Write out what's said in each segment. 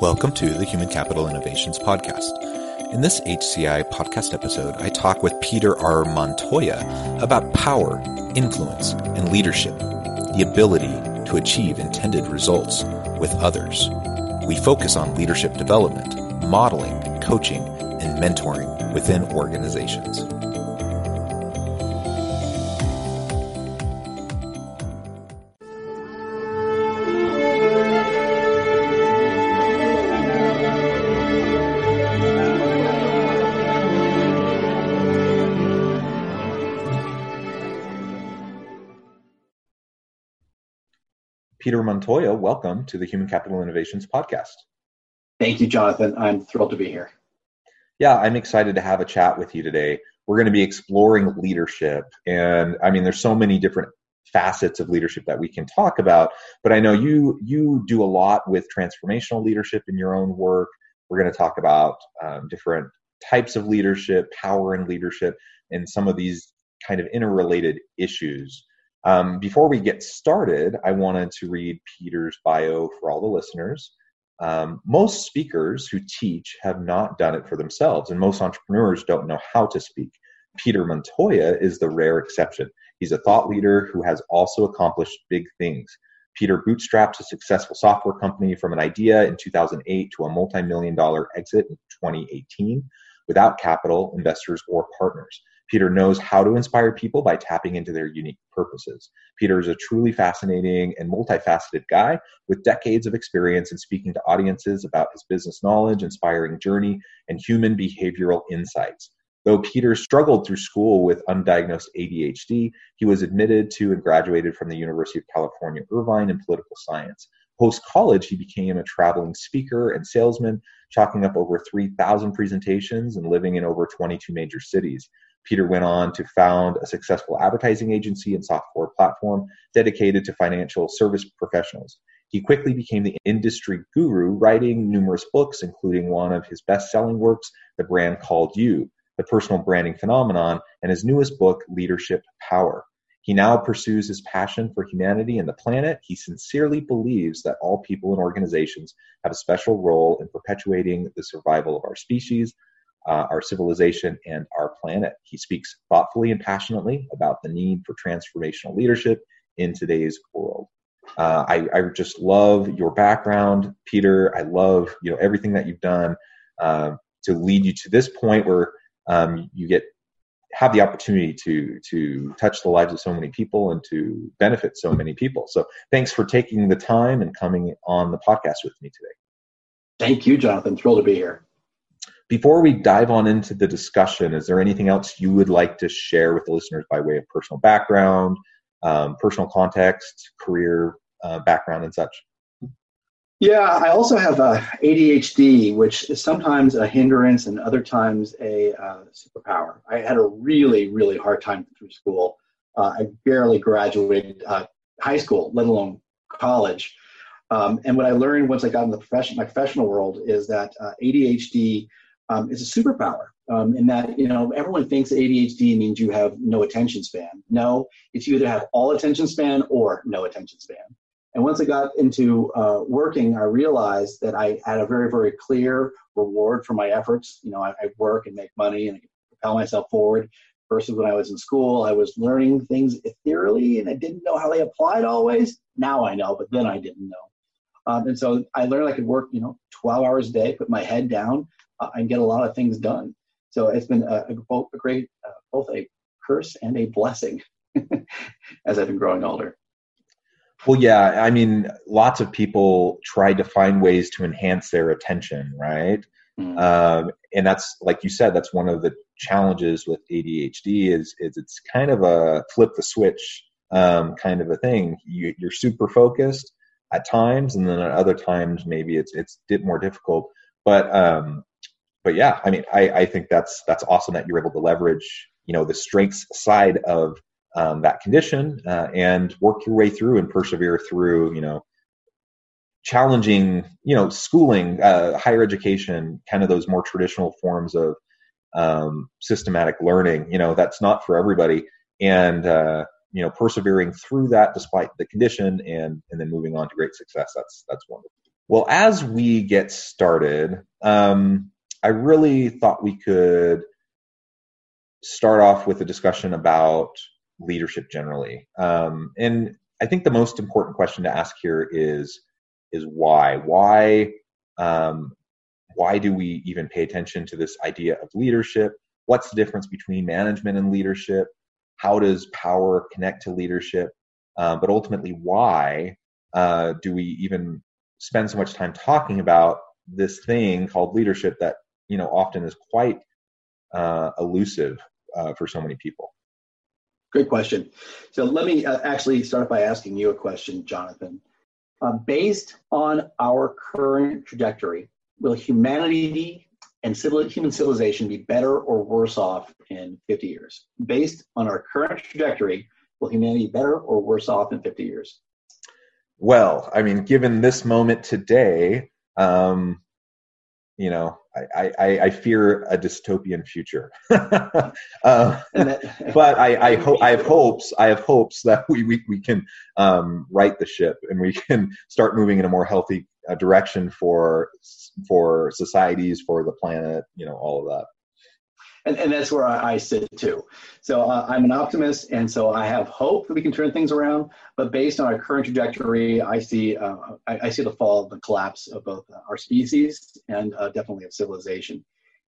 Welcome to the Human Capital Innovations Podcast. In this HCI podcast episode, I talk with Peter R. Montoya about power, influence, and leadership, the ability to achieve intended results with others. We focus on leadership development, modeling, coaching, and mentoring within organizations. Peter Montoya, welcome to the Human Capital Innovations Podcast. Thank you, Jonathan. I'm thrilled to be here. Yeah, I'm excited to have a chat with you today. We're going to be exploring leadership. And I mean, there's so many different facets of leadership that we can talk about, but I know you you do a lot with transformational leadership in your own work. We're going to talk about um, different types of leadership, power and leadership, and some of these kind of interrelated issues. Um, before we get started, I wanted to read Peter's bio for all the listeners. Um, most speakers who teach have not done it for themselves, and most entrepreneurs don't know how to speak. Peter Montoya is the rare exception. He's a thought leader who has also accomplished big things. Peter bootstrapped a successful software company from an idea in 2008 to a multi million dollar exit in 2018 without capital, investors, or partners. Peter knows how to inspire people by tapping into their unique purposes. Peter is a truly fascinating and multifaceted guy with decades of experience in speaking to audiences about his business knowledge, inspiring journey, and human behavioral insights. Though Peter struggled through school with undiagnosed ADHD, he was admitted to and graduated from the University of California, Irvine in political science. Post college, he became a traveling speaker and salesman, chalking up over 3,000 presentations and living in over 22 major cities. Peter went on to found a successful advertising agency and software platform dedicated to financial service professionals. He quickly became the industry guru, writing numerous books, including one of his best selling works, The Brand Called You, The Personal Branding Phenomenon, and his newest book, Leadership Power. He now pursues his passion for humanity and the planet. He sincerely believes that all people and organizations have a special role in perpetuating the survival of our species, uh, our civilization, and our planet. He speaks thoughtfully and passionately about the need for transformational leadership in today's world. Uh, I, I, just love your background, Peter. I love you know everything that you've done uh, to lead you to this point where um, you get have the opportunity to to touch the lives of so many people and to benefit so many people. So thanks for taking the time and coming on the podcast with me today. Thank you, Jonathan. Thrilled to be here. Before we dive on into the discussion, is there anything else you would like to share with the listeners by way of personal background, um, personal context, career uh, background, and such? Yeah, I also have uh, ADHD, which is sometimes a hindrance and other times a uh, superpower. I had a really, really hard time through school. Uh, I barely graduated uh, high school, let alone college. Um, and what I learned once I got in the profession, my professional world is that uh, ADHD um, is a superpower um, in that you know everyone thinks ADHD means you have no attention span. No, it's you either have all attention span or no attention span. And once I got into uh, working, I realized that I had a very very clear reward for my efforts. You know, I, I work and make money and propel myself forward. Versus when I was in school, I was learning things ethereally and I didn't know how they applied always. Now I know, but then I didn't know. Um, and so I learned I could work, you know, 12 hours a day, put my head down, and get a lot of things done. So it's been a, a, both a great, uh, both a curse and a blessing as I've been growing older. Well, yeah, I mean, lots of people try to find ways to enhance their attention, right? Mm-hmm. Um, and that's like you said, that's one of the challenges with ADHD is is it's kind of a flip the switch um, kind of a thing. You, you're super focused, at times, and then at other times maybe it's it's more difficult. But um, but yeah, I mean, I, I think that's that's awesome that you're able to leverage you know the strengths side of um, that condition uh, and work your way through and persevere through you know challenging you know schooling uh, higher education kind of those more traditional forms of um, systematic learning you know that's not for everybody. And uh, you know persevering through that despite the condition and and then moving on to great success that's that's wonderful. Well as we get started um, i really thought we could start off with a discussion about leadership generally. Um, and i think the most important question to ask here is is why? Why um, why do we even pay attention to this idea of leadership? What's the difference between management and leadership? How does power connect to leadership? Uh, but ultimately why uh, do we even spend so much time talking about this thing called leadership that you know often is quite uh, elusive uh, for so many people great question so let me uh, actually start by asking you a question jonathan uh, based on our current trajectory will humanity and civil, human civilization be better or worse off in 50 years? Based on our current trajectory, will humanity be better or worse off in 50 years? Well, I mean, given this moment today, um, you know, I, I, I, fear a dystopian future. uh, but I, I hope I have hopes. I have hopes that we we, we can um, right the ship and we can start moving in a more healthy uh, direction for for societies, for the planet. You know, all of that. And, and that's where I, I sit too. So uh, I'm an optimist, and so I have hope that we can turn things around. But based on our current trajectory, I see uh, I, I, see the fall, the collapse of both our species and uh, definitely of civilization.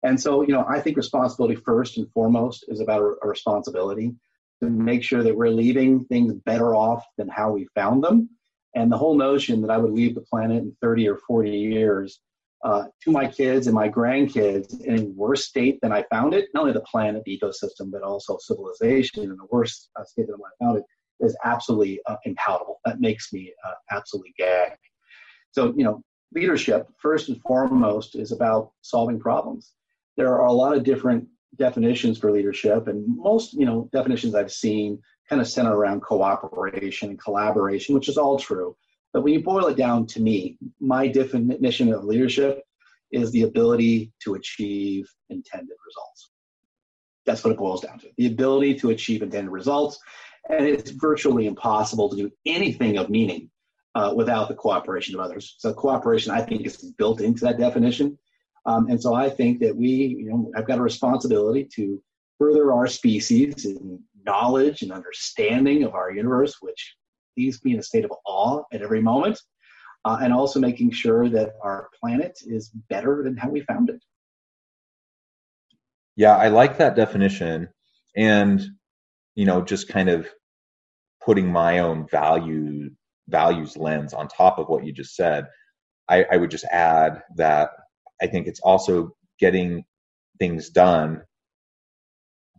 And so, you know, I think responsibility first and foremost is about a, a responsibility to make sure that we're leaving things better off than how we found them. And the whole notion that I would leave the planet in 30 or 40 years uh, to my kids and my grandkids in a worse state than I found it, not only the planet, the ecosystem, but also civilization in a worse uh, state than I found it, is absolutely uh, impalpable. That makes me uh, absolutely gag. So, you know, leadership, first and foremost, is about solving problems. There are a lot of different definitions for leadership, and most, you know, definitions I've seen kind of center around cooperation and collaboration, which is all true. But when you boil it down to me, my definition of leadership is the ability to achieve intended results. That's what it boils down to the ability to achieve intended results. And it's virtually impossible to do anything of meaning uh, without the cooperation of others. So, cooperation, I think, is built into that definition. Um, and so, I think that we, you know, I've got a responsibility to further our species in knowledge and understanding of our universe, which leaves in a state of awe at every moment, uh, and also making sure that our planet is better than how we found it. Yeah, I like that definition. And, you know, just kind of putting my own value values lens on top of what you just said, I, I would just add that I think it's also getting things done,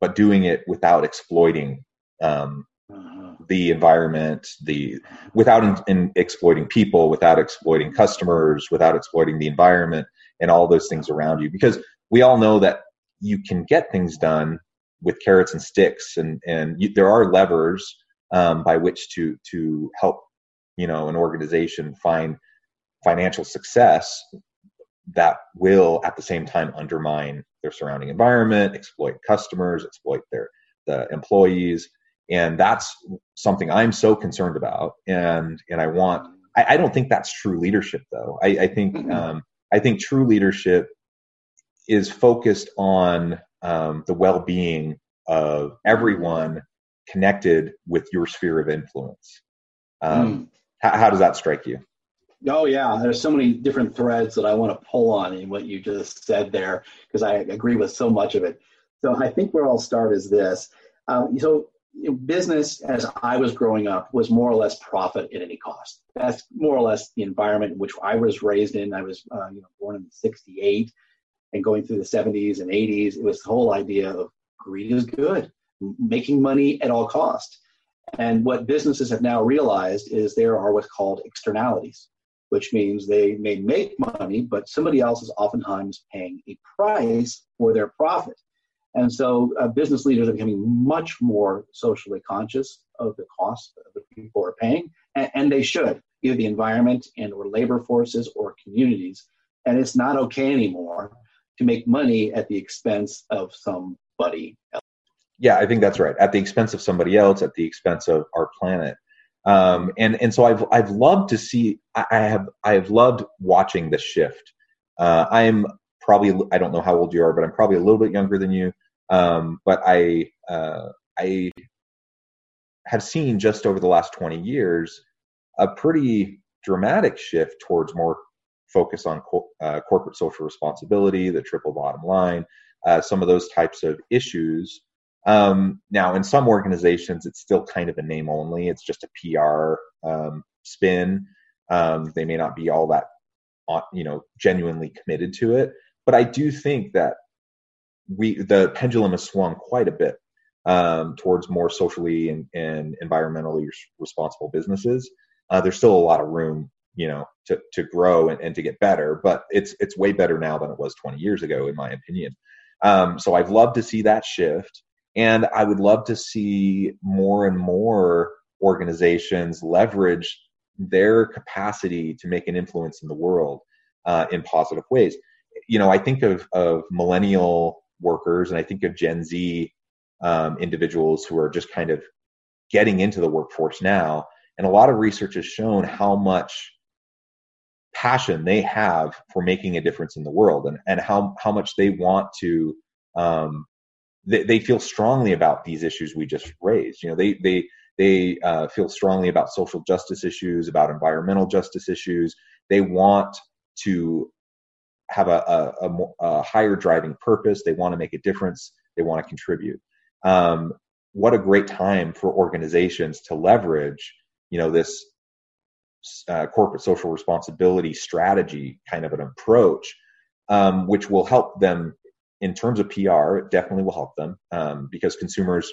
but doing it without exploiting um, the environment, the without in, in exploiting people, without exploiting customers, without exploiting the environment, and all those things around you. Because we all know that you can get things done with carrots and sticks, and and you, there are levers um, by which to to help you know an organization find financial success that will at the same time undermine their surrounding environment, exploit customers, exploit their the employees and that's something i'm so concerned about and and i want i, I don't think that's true leadership though i, I think mm-hmm. um, i think true leadership is focused on um, the well-being of everyone connected with your sphere of influence um, mm. how, how does that strike you Oh yeah, there's so many different threads that I want to pull on in what you just said there because I agree with so much of it. So I think where I'll start is this. Uh, so you know, business as I was growing up was more or less profit at any cost. That's more or less the environment in which I was raised in. I was uh, you know, born in '68 and going through the 70s and 80s. It was the whole idea of greed is good, making money at all cost. And what businesses have now realized is there are what's called externalities, which means they may make money, but somebody else is oftentimes paying a price for their profit. And so uh, business leaders are becoming much more socially conscious of the cost that people are paying, and, and they should, either the environment and or labor forces or communities. And it's not okay anymore to make money at the expense of somebody else. Yeah, I think that's right. At the expense of somebody else, at the expense of our planet. Um, and and so I've I've loved to see. I have I've loved watching the shift. Uh, I'm probably I don't know how old you are, but I'm probably a little bit younger than you. Um, but I uh, I have seen just over the last 20 years a pretty dramatic shift towards more focus on co- uh, corporate social responsibility, the triple bottom line, uh, some of those types of issues. Um, now, in some organizations, it's still kind of a name only. It's just a PR um, spin. Um, they may not be all that, uh, you know, genuinely committed to it. But I do think that we the pendulum has swung quite a bit um, towards more socially and, and environmentally responsible businesses. Uh, there's still a lot of room, you know, to, to grow and, and to get better, but it's it's way better now than it was 20 years ago, in my opinion. Um, so I've loved to see that shift, and I would love to see more and more organizations leverage their capacity to make an influence in the world uh, in positive ways. You know, I think of of millennial workers and I think of Gen Z um, individuals who are just kind of getting into the workforce now. And a lot of research has shown how much passion they have for making a difference in the world and, and how, how much they want to, um, they, they feel strongly about these issues we just raised. You know, they, they, they uh, feel strongly about social justice issues, about environmental justice issues. They want to have a, a, a, a higher driving purpose. They want to make a difference. They want to contribute um, what a great time for organizations to leverage you know this uh, corporate social responsibility strategy kind of an approach um, which will help them in terms of pr it definitely will help them um, because consumers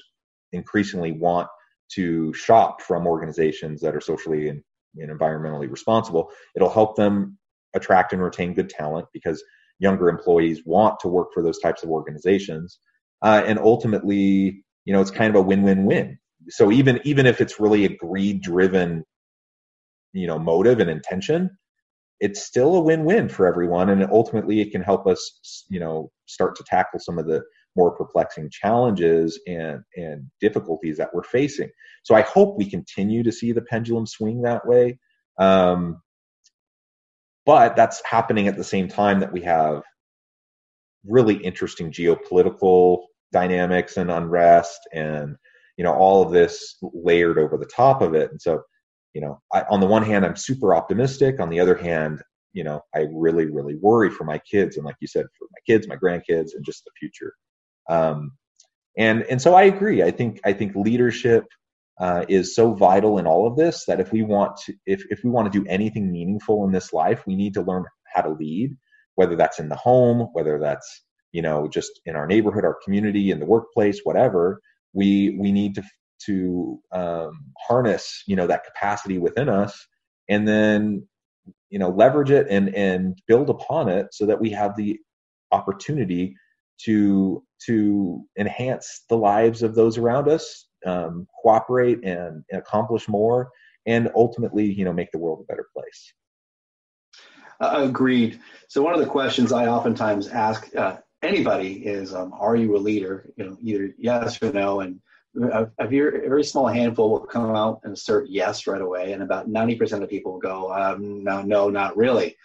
increasingly want to shop from organizations that are socially and, and environmentally responsible it'll help them attract and retain good talent because younger employees want to work for those types of organizations uh, and ultimately, you know, it's kind of a win-win-win. So even even if it's really a greed-driven, you know, motive and intention, it's still a win-win for everyone, and ultimately, it can help us, you know, start to tackle some of the more perplexing challenges and and difficulties that we're facing. So I hope we continue to see the pendulum swing that way. Um, but that's happening at the same time that we have really interesting geopolitical dynamics and unrest and you know all of this layered over the top of it. And so you know I, on the one hand i'm super optimistic. On the other hand you know i really really worry for my kids and like you said for my kids my grandkids and just the future. Um, and and so i agree. I think i think leadership uh, is so vital in all of this that if we want to if, if we want to do anything meaningful in this life we need to learn how to lead whether that's in the home, whether that's you know just in our neighborhood, our community, in the workplace, whatever. We we need to to um, harness you know that capacity within us, and then you know leverage it and and build upon it so that we have the opportunity to to enhance the lives of those around us, um, cooperate and, and accomplish more, and ultimately you know make the world a better place. Uh, agreed. So one of the questions I oftentimes ask uh, anybody is, um, "Are you a leader?" You know, either yes or no. And a, a, very small handful will come out and assert yes right away, and about ninety percent of people go, um, "No, no, not really."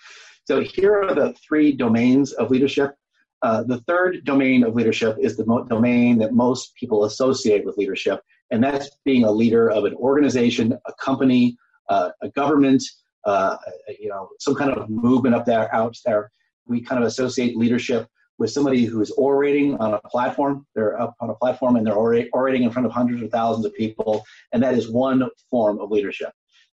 So here are the three domains of leadership. Uh, the third domain of leadership is the mo- domain that most people associate with leadership, and that's being a leader of an organization, a company, uh, a government, uh, you know, some kind of movement up there, out there. We kind of associate leadership with somebody who is orating on a platform. They're up on a platform and they're orating in front of hundreds of thousands of people, and that is one form of leadership.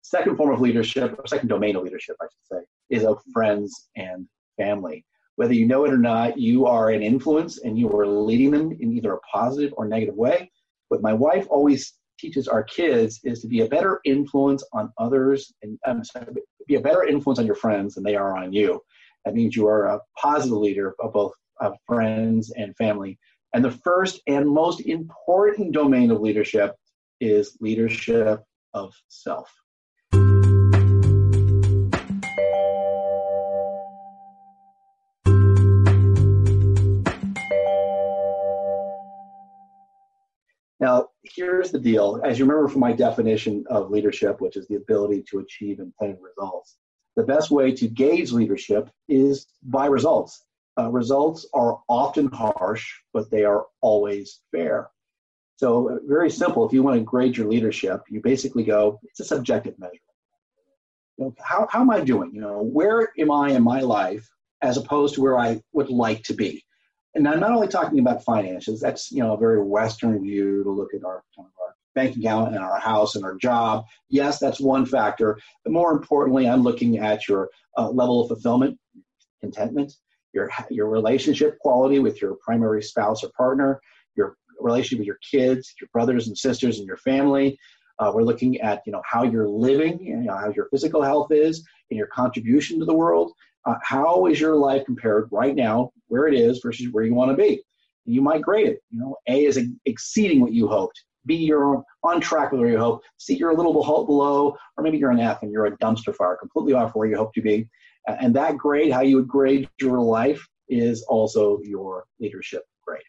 Second form of leadership, or second domain of leadership, I should say, is of friends and family. Whether you know it or not, you are an influence and you are leading them in either a positive or negative way. What my wife always teaches our kids is to be a better influence on others and um, sorry, be a better influence on your friends than they are on you. That means you are a positive leader of both of friends and family. And the first and most important domain of leadership is leadership of self. Now, here's the deal. As you remember from my definition of leadership, which is the ability to achieve intended results, the best way to gauge leadership is by results. Uh, results are often harsh, but they are always fair. So, uh, very simple. If you want to grade your leadership, you basically go, it's a subjective measure. You know, how, how am I doing? You know, where am I in my life as opposed to where I would like to be? And I'm not only talking about finances. That's you know a very Western view to look at our kind of our bank account and our house and our job. Yes, that's one factor. But more importantly, I'm looking at your uh, level of fulfillment, contentment, your your relationship quality with your primary spouse or partner, your relationship with your kids, your brothers and sisters, and your family. Uh, we're looking at you know how you're living, you know, how your physical health is, and your contribution to the world uh, how is your life compared right now, where it is versus where you want to be? You might grade it. You know, A is exceeding what you hoped. B, you're on track with where you hope. C, you're a little below, or maybe you're an F and you're a dumpster fire, completely off where you hope to be. And that grade, how you would grade your life, is also your leadership grade.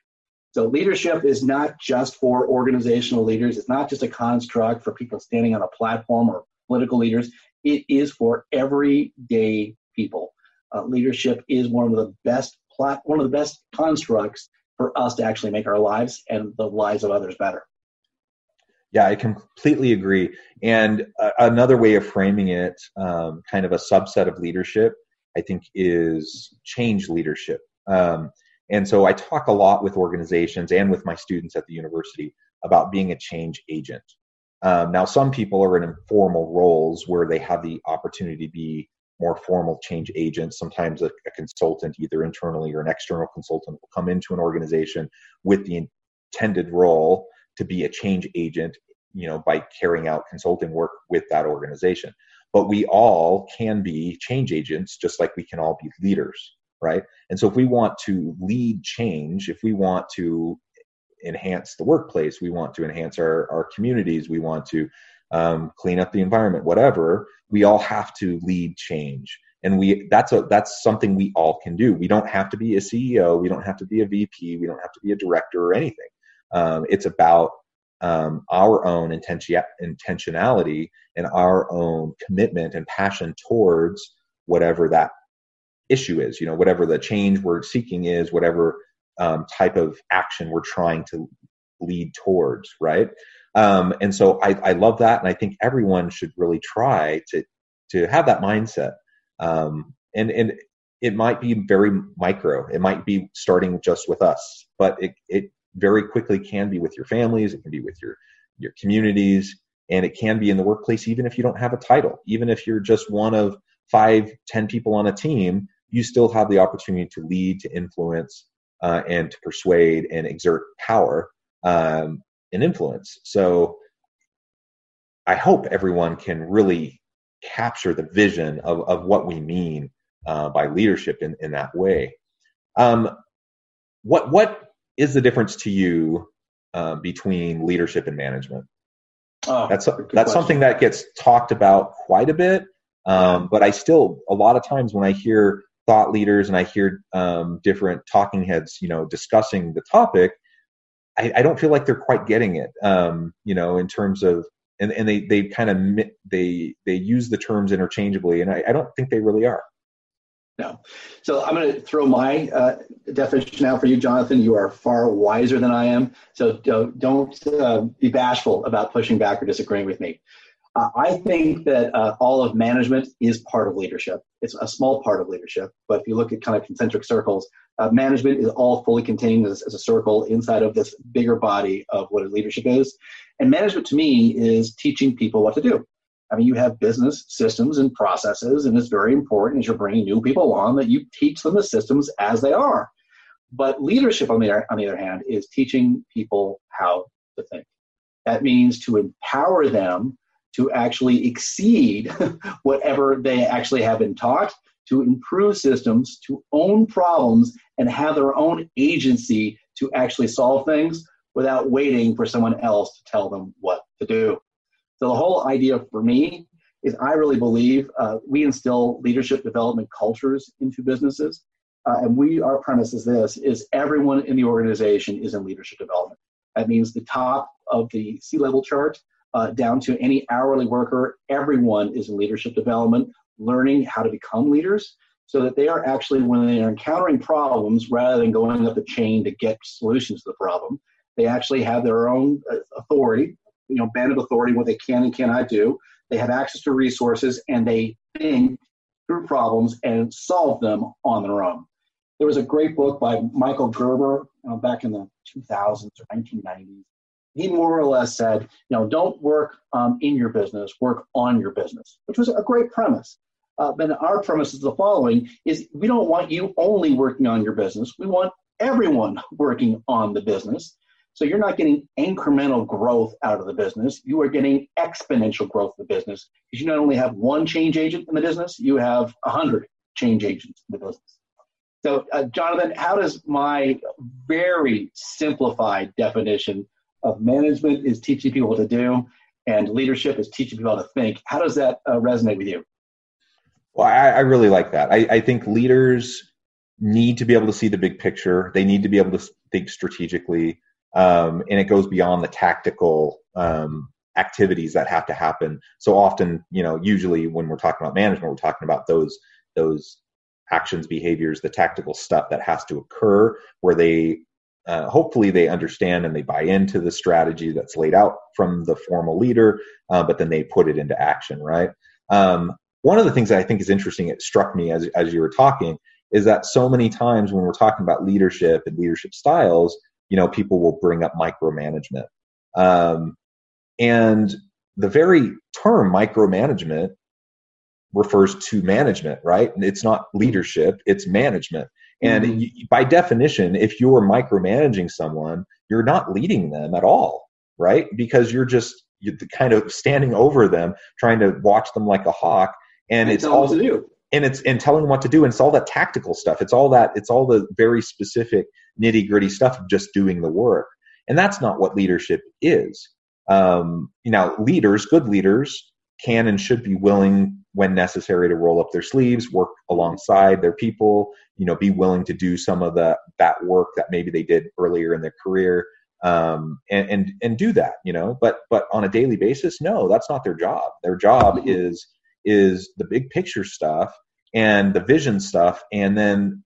So leadership is not just for organizational leaders. It's not just a construct for people standing on a platform or political leaders. It is for everyday people uh, leadership is one of the best one of the best constructs for us to actually make our lives and the lives of others better. Yeah, I completely agree. And uh, another way of framing it, um, kind of a subset of leadership, I think, is change leadership. Um, and so I talk a lot with organizations and with my students at the university about being a change agent. Um, now, some people are in informal roles where they have the opportunity to be more formal change agents. Sometimes a, a, consultant, either internally or an external consultant, will come into an organization with the intended role to be a change agent, you know, by carrying out consulting work with that organization. But we all can be change agents, just like we can all be leaders, right? And so if we want to lead change, if we want to enhance the workplace, we want to enhance our, our communities, we want to um, clean up the environment, whatever. We all have to lead change, and we that's a that's something we all can do. We don't have to be a CEO, we don't have to be a VP, we don't have to be a director or anything. Um, it's about um, our own intention, intentionality and our own commitment and passion towards whatever that issue is. You know, whatever the change we're seeking is, whatever um, type of action we're trying to lead towards. Right. Um, and so I, I love that, and I think everyone should really try to to have that mindset. Um, and and it might be very micro. It might be starting just with us, but it it very quickly can be with your families. It can be with your your communities, and it can be in the workplace, even if you don't have a title. Even if you're just one of five, ten people on a team, you still have the opportunity to lead, to influence, uh, and to persuade and exert power. Um, and influence. So I hope everyone can really capture the vision of, of what we mean uh, by leadership in, in that way. Um, what what is the difference to you uh, between leadership and management? Oh, that's that's question. something that gets talked about quite a bit, um, but I still a lot of times when I hear thought leaders and I hear um, different talking heads, you know, discussing the topic, I, I, don't feel like they're quite getting it. Um, you know, in terms of and, and they they kind of they they use the terms interchangeably, and I, I don't think they really are. No. So I'm going to throw my uh, definition out for you, Jonathan. You are far wiser than I am. So don't uh, be bashful about pushing back or disagreeing with me. Uh, I think that uh, all of management is part of leadership. It's a small part of leadership, but if you look at kind of concentric circles, uh, management is all fully contained as, as, a circle inside of this bigger body of what leadership is. And management to me is teaching people what to do. I mean, you have business systems and processes, and it's very important as you're bringing new people on that you teach them the systems as they are. But leadership, on the, on the other hand, is teaching people how to think. That means to empower them to actually exceed whatever they actually have been taught, to improve systems, to own problems, and have their own agency to actually solve things without waiting for someone else to tell them what to do. So the whole idea for me is I really believe uh, we instill leadership development cultures into businesses. Uh, and we, our premise is this, is everyone in the organization is in leadership development. That means the top of the C-level chart uh, down to any hourly worker, everyone is in leadership development, learning how to become leaders so that they are actually, when they are encountering problems, rather than going up the chain to get solutions to the problem, they actually have their own uh, authority, you know, band of authority, what they can and cannot do. They have access to resources and they think through problems and solve them on their own. There was a great book by Michael Gerber uh, back in the 2000s or 1990s. He more or less said, you know, don't work um, in your business, work on your business, which was a great premise. Uh, but our premise is the following: is we don't want you only working on your business. We want everyone working on the business. So you're not getting incremental growth out of the business. You are getting exponential growth of the business because you not only have one change agent in the business, you have a hundred change agents in the business. So, uh, Jonathan, how does my very simplified definition of management is teaching people what to do and leadership is teaching people how to think? How does that uh, resonate with you? Well, I, I really like that. I, I think leaders need to be able to see the big picture. They need to be able to think strategically um, and it goes beyond the tactical um, activities that have to happen. So often, you know, usually when we're talking about management, we're talking about those those actions, behaviors, the tactical stuff that has to occur, where they uh, hopefully they understand and they buy into the strategy that's laid out from the formal leader, uh, but then they put it into action, right? Um, one of the things that I think is interesting, it struck me as as you were talking, is that so many times when we're talking about leadership and leadership styles, you know, people will bring up micromanagement. Um, and the very term micromanagement refers to management, right? It's not leadership, it's management. And mm-hmm. you, by definition, if you're micromanaging someone, you're not leading them at all, right? Because you're just you're kind of standing over them, trying to watch them like a hawk. And, and it's all to do and it's and telling them what to do and it's all that tactical stuff it's all that it's all the very specific nitty gritty stuff of just doing the work and that's not what leadership is um, you know leaders good leaders can and should be willing when necessary to roll up their sleeves work alongside their people you know be willing to do some of the that work that maybe they did earlier in their career um, and, and and do that you know? But but on a daily basis no that's not their job. Their job mm-hmm. is is the big picture stuff and the vision stuff and then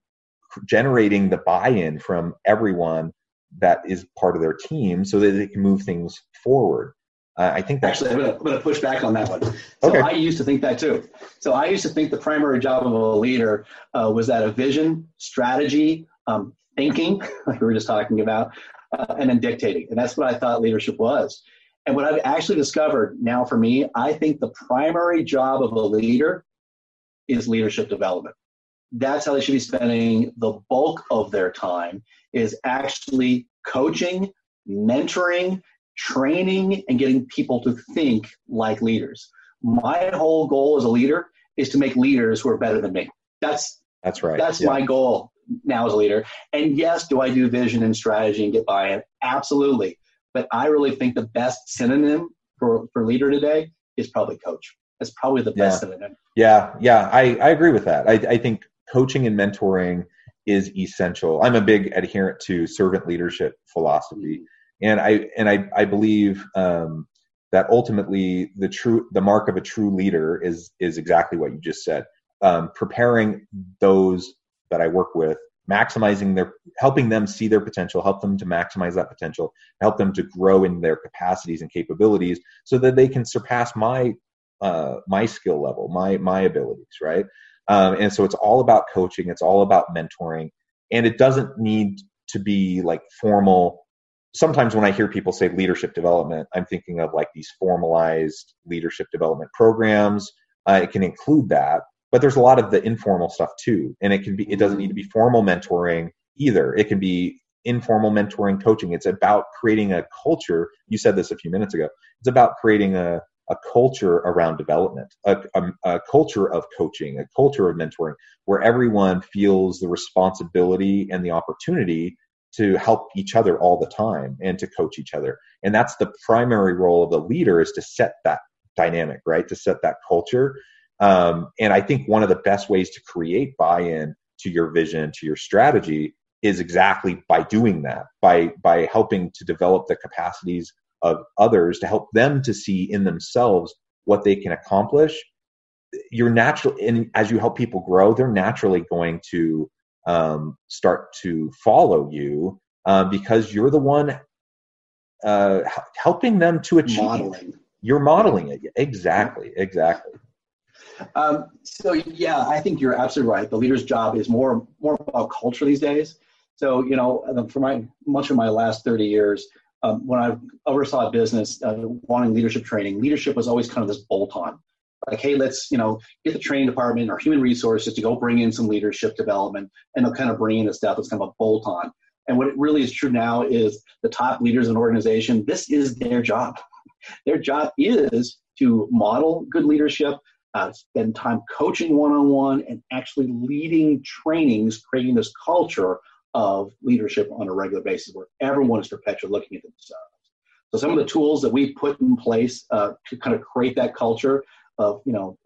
generating the buy-in from everyone that is part of their team so that they can move things forward uh, i think that's actually I'm going to push back on that one so okay. i used to think that too so i used to think the primary job of a leader uh, was that a vision strategy um, thinking like we were just talking about uh, and then dictating and that's what i thought leadership was and what I've actually discovered now for me, I think the primary job of a leader is leadership development. That's how they should be spending the bulk of their time is actually coaching, mentoring, training, and getting people to think like leaders. My whole goal as a leader is to make leaders who are better than me. That's that's right. That's yeah. my goal now as a leader. And yes, do I do vision and strategy and get buy-in? Absolutely. But I really think the best synonym for, for leader today is probably coach. That's probably the best yeah. synonym. Yeah, yeah, I, I agree with that. I, I think coaching and mentoring is essential. I'm a big adherent to servant leadership philosophy, and I and I I believe um, that ultimately the true the mark of a true leader is is exactly what you just said. Um, preparing those that I work with maximizing their helping them see their potential help them to maximize that potential help them to grow in their capacities and capabilities so that they can surpass my uh, my skill level my my abilities right um, and so it's all about coaching it's all about mentoring and it doesn't need to be like formal sometimes when i hear people say leadership development i'm thinking of like these formalized leadership development programs. Uh, it can include that but there's a lot of the informal stuff too and it can be it doesn't need to be formal mentoring either. It can be informal mentoring coaching. It's about creating a culture. You said this a few minutes ago. It's about creating a, a culture around development a, a, a culture of coaching a culture of mentoring where everyone feels the responsibility and the opportunity to help each other all the time and to coach each other. And that's the primary role of the leader is to set that dynamic right? To set that culture. Um, and i think one of the best ways to create buy-in to your vision to your strategy is exactly by doing that by by helping to develop the capacities of others to help them to see in themselves what they can accomplish. You're natural and as you help people grow they're naturally going to um, start to follow you uh, because you're the one uh, helping them to achieve. Modeling. You're modeling it. Exactly exactly. Um, so yeah i think you're absolutely right. The leader's job is more more about culture these days. So, you know, for my much of my last 30 years, um, when I oversaw a business uh, wanting leadership training, leadership was always kind of this bolt on. Like, hey, let's, you know, get the training department or human resources to go bring in some leadership development, and they'll kind of bring in the stuff that's kind of a bolt on. And what it really is true now is the top leaders in an organization, this is their job. Their job is to model good leadership, uh, spend time coaching one on one, and actually leading trainings, creating this culture of leadership on a regular basis where everyone is perpetually looking at themselves. So some of the tools that we put in place uh, to kind of create that culture of you know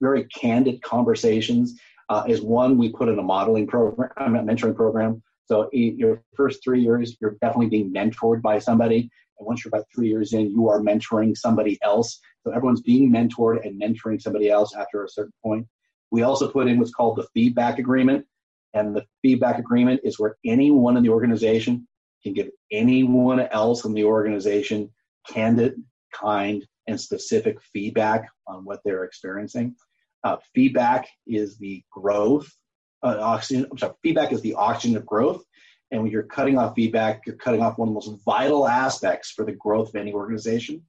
very candid conversations uh, is one we put in a modeling program, a mentoring program. So your first three years, you're definitely being mentored by somebody, and once you're about three years in, you are mentoring somebody else. So everyone's being mentored and mentoring somebody else after a certain point. We also put in what's called the feedback agreement. And the feedback agreement is where anyone in the organization can give anyone else in the organization candid, kind, and specific feedback on what they're experiencing. Uh, feedback is the growth, uh, oxygen. I'm sorry, feedback is the oxygen of growth. And when you're cutting off feedback, you're cutting off one of the most vital aspects for the growth of any organization.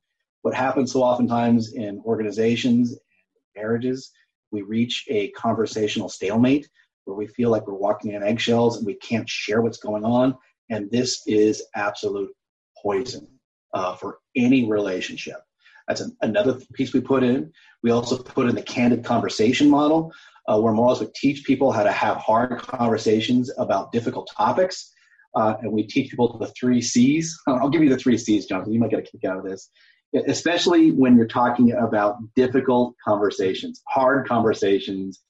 What happens so oftentimes in organizations and marriages, we reach a conversational stalemate where we feel like we're walking on eggshells and we can't share what's going on. And this is absolute poison uh, for any relationship. That's an, another piece we put in. We also put in the candid conversation model, uh, where more also teach people how to have hard conversations about difficult topics. Uh, and we teach people the three C's. I'll give you the three C's, Jonathan. You might get a kick out of this, especially when you're talking about difficult conversations, hard conversations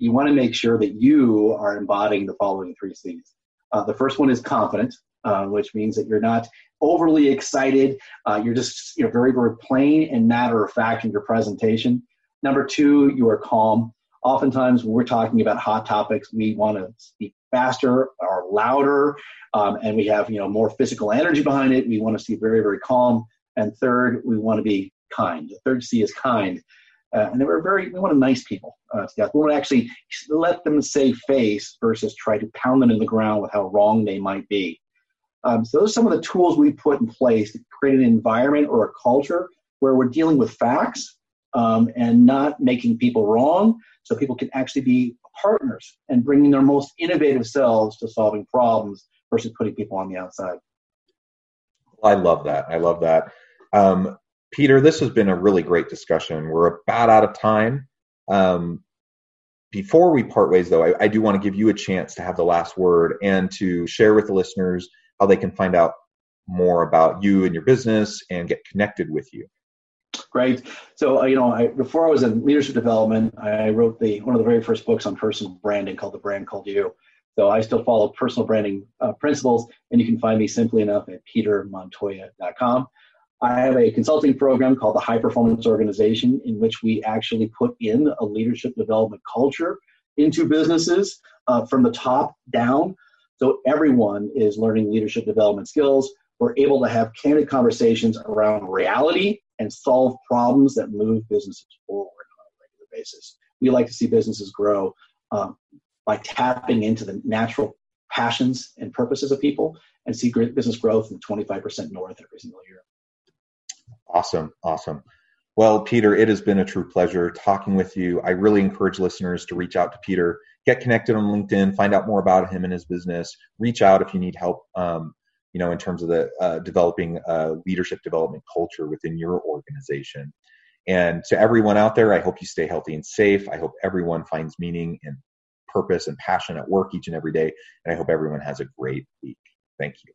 you want to make sure that you are embodying the following three C's. Uh, the first one is confident, uh, which means that you're not overly excited. Uh, you're just you're very, very plain and matter of fact in your presentation. Number two, you are calm. Oftentimes, when we're talking about hot topics, we want to speak faster or louder, um, and we have you know more physical energy behind it. We want to be very, very calm. And third, we want to be kind. The third C is kind. Uh, and were very, we wanted nice people uh. We want to actually let them say face versus try to pound them in the ground with how wrong they might be. Um, so those are some of the tools we put in place to create an environment or a culture where we're dealing with facts um, and not making people wrong so people can actually be partners and bringing their most innovative selves to solving problems versus putting people on the outside. I love that. I love that. Um, Peter, this has been a really great discussion. We're about out of time. Um, before we part ways, though, I, I do want to give you a chance to have the last word and to share with the listeners how they can find out more about you and your business and get connected with you. Great. So, uh, you know, I, before I was in leadership development, I wrote the one of the very first books on personal branding called The Brand Called You. So I still follow personal branding uh, principles, and you can find me simply enough at petermontoya.com. I have a consulting program called the High Performance Organization, in which we actually put in a leadership development culture into businesses uh, from the top down. So everyone is learning leadership development skills. We're able to have candid conversations around reality and solve problems that move businesses forward on a regular basis. We like to see businesses grow um, by tapping into the natural passions and purposes of people and see business growth in 25% north every single year. Awesome, awesome. Well, Peter, it has been a true pleasure talking with you. I really encourage listeners to reach out to Peter, get connected on LinkedIn, find out more about him and his business. Reach out if you need help, um, you know, in terms of the uh, developing leadership development culture within your organization. And to everyone out there, I hope you stay healthy and safe. I hope everyone finds meaning and purpose and passion at work each and every day. And I hope everyone has a great week. Thank you.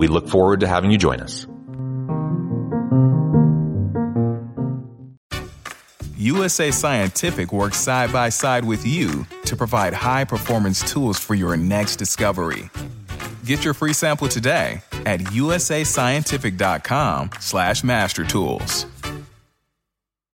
We look forward to having you join us. USA Scientific works side by side with you to provide high performance tools for your next discovery. Get your free sample today at usascientific.com slash mastertools.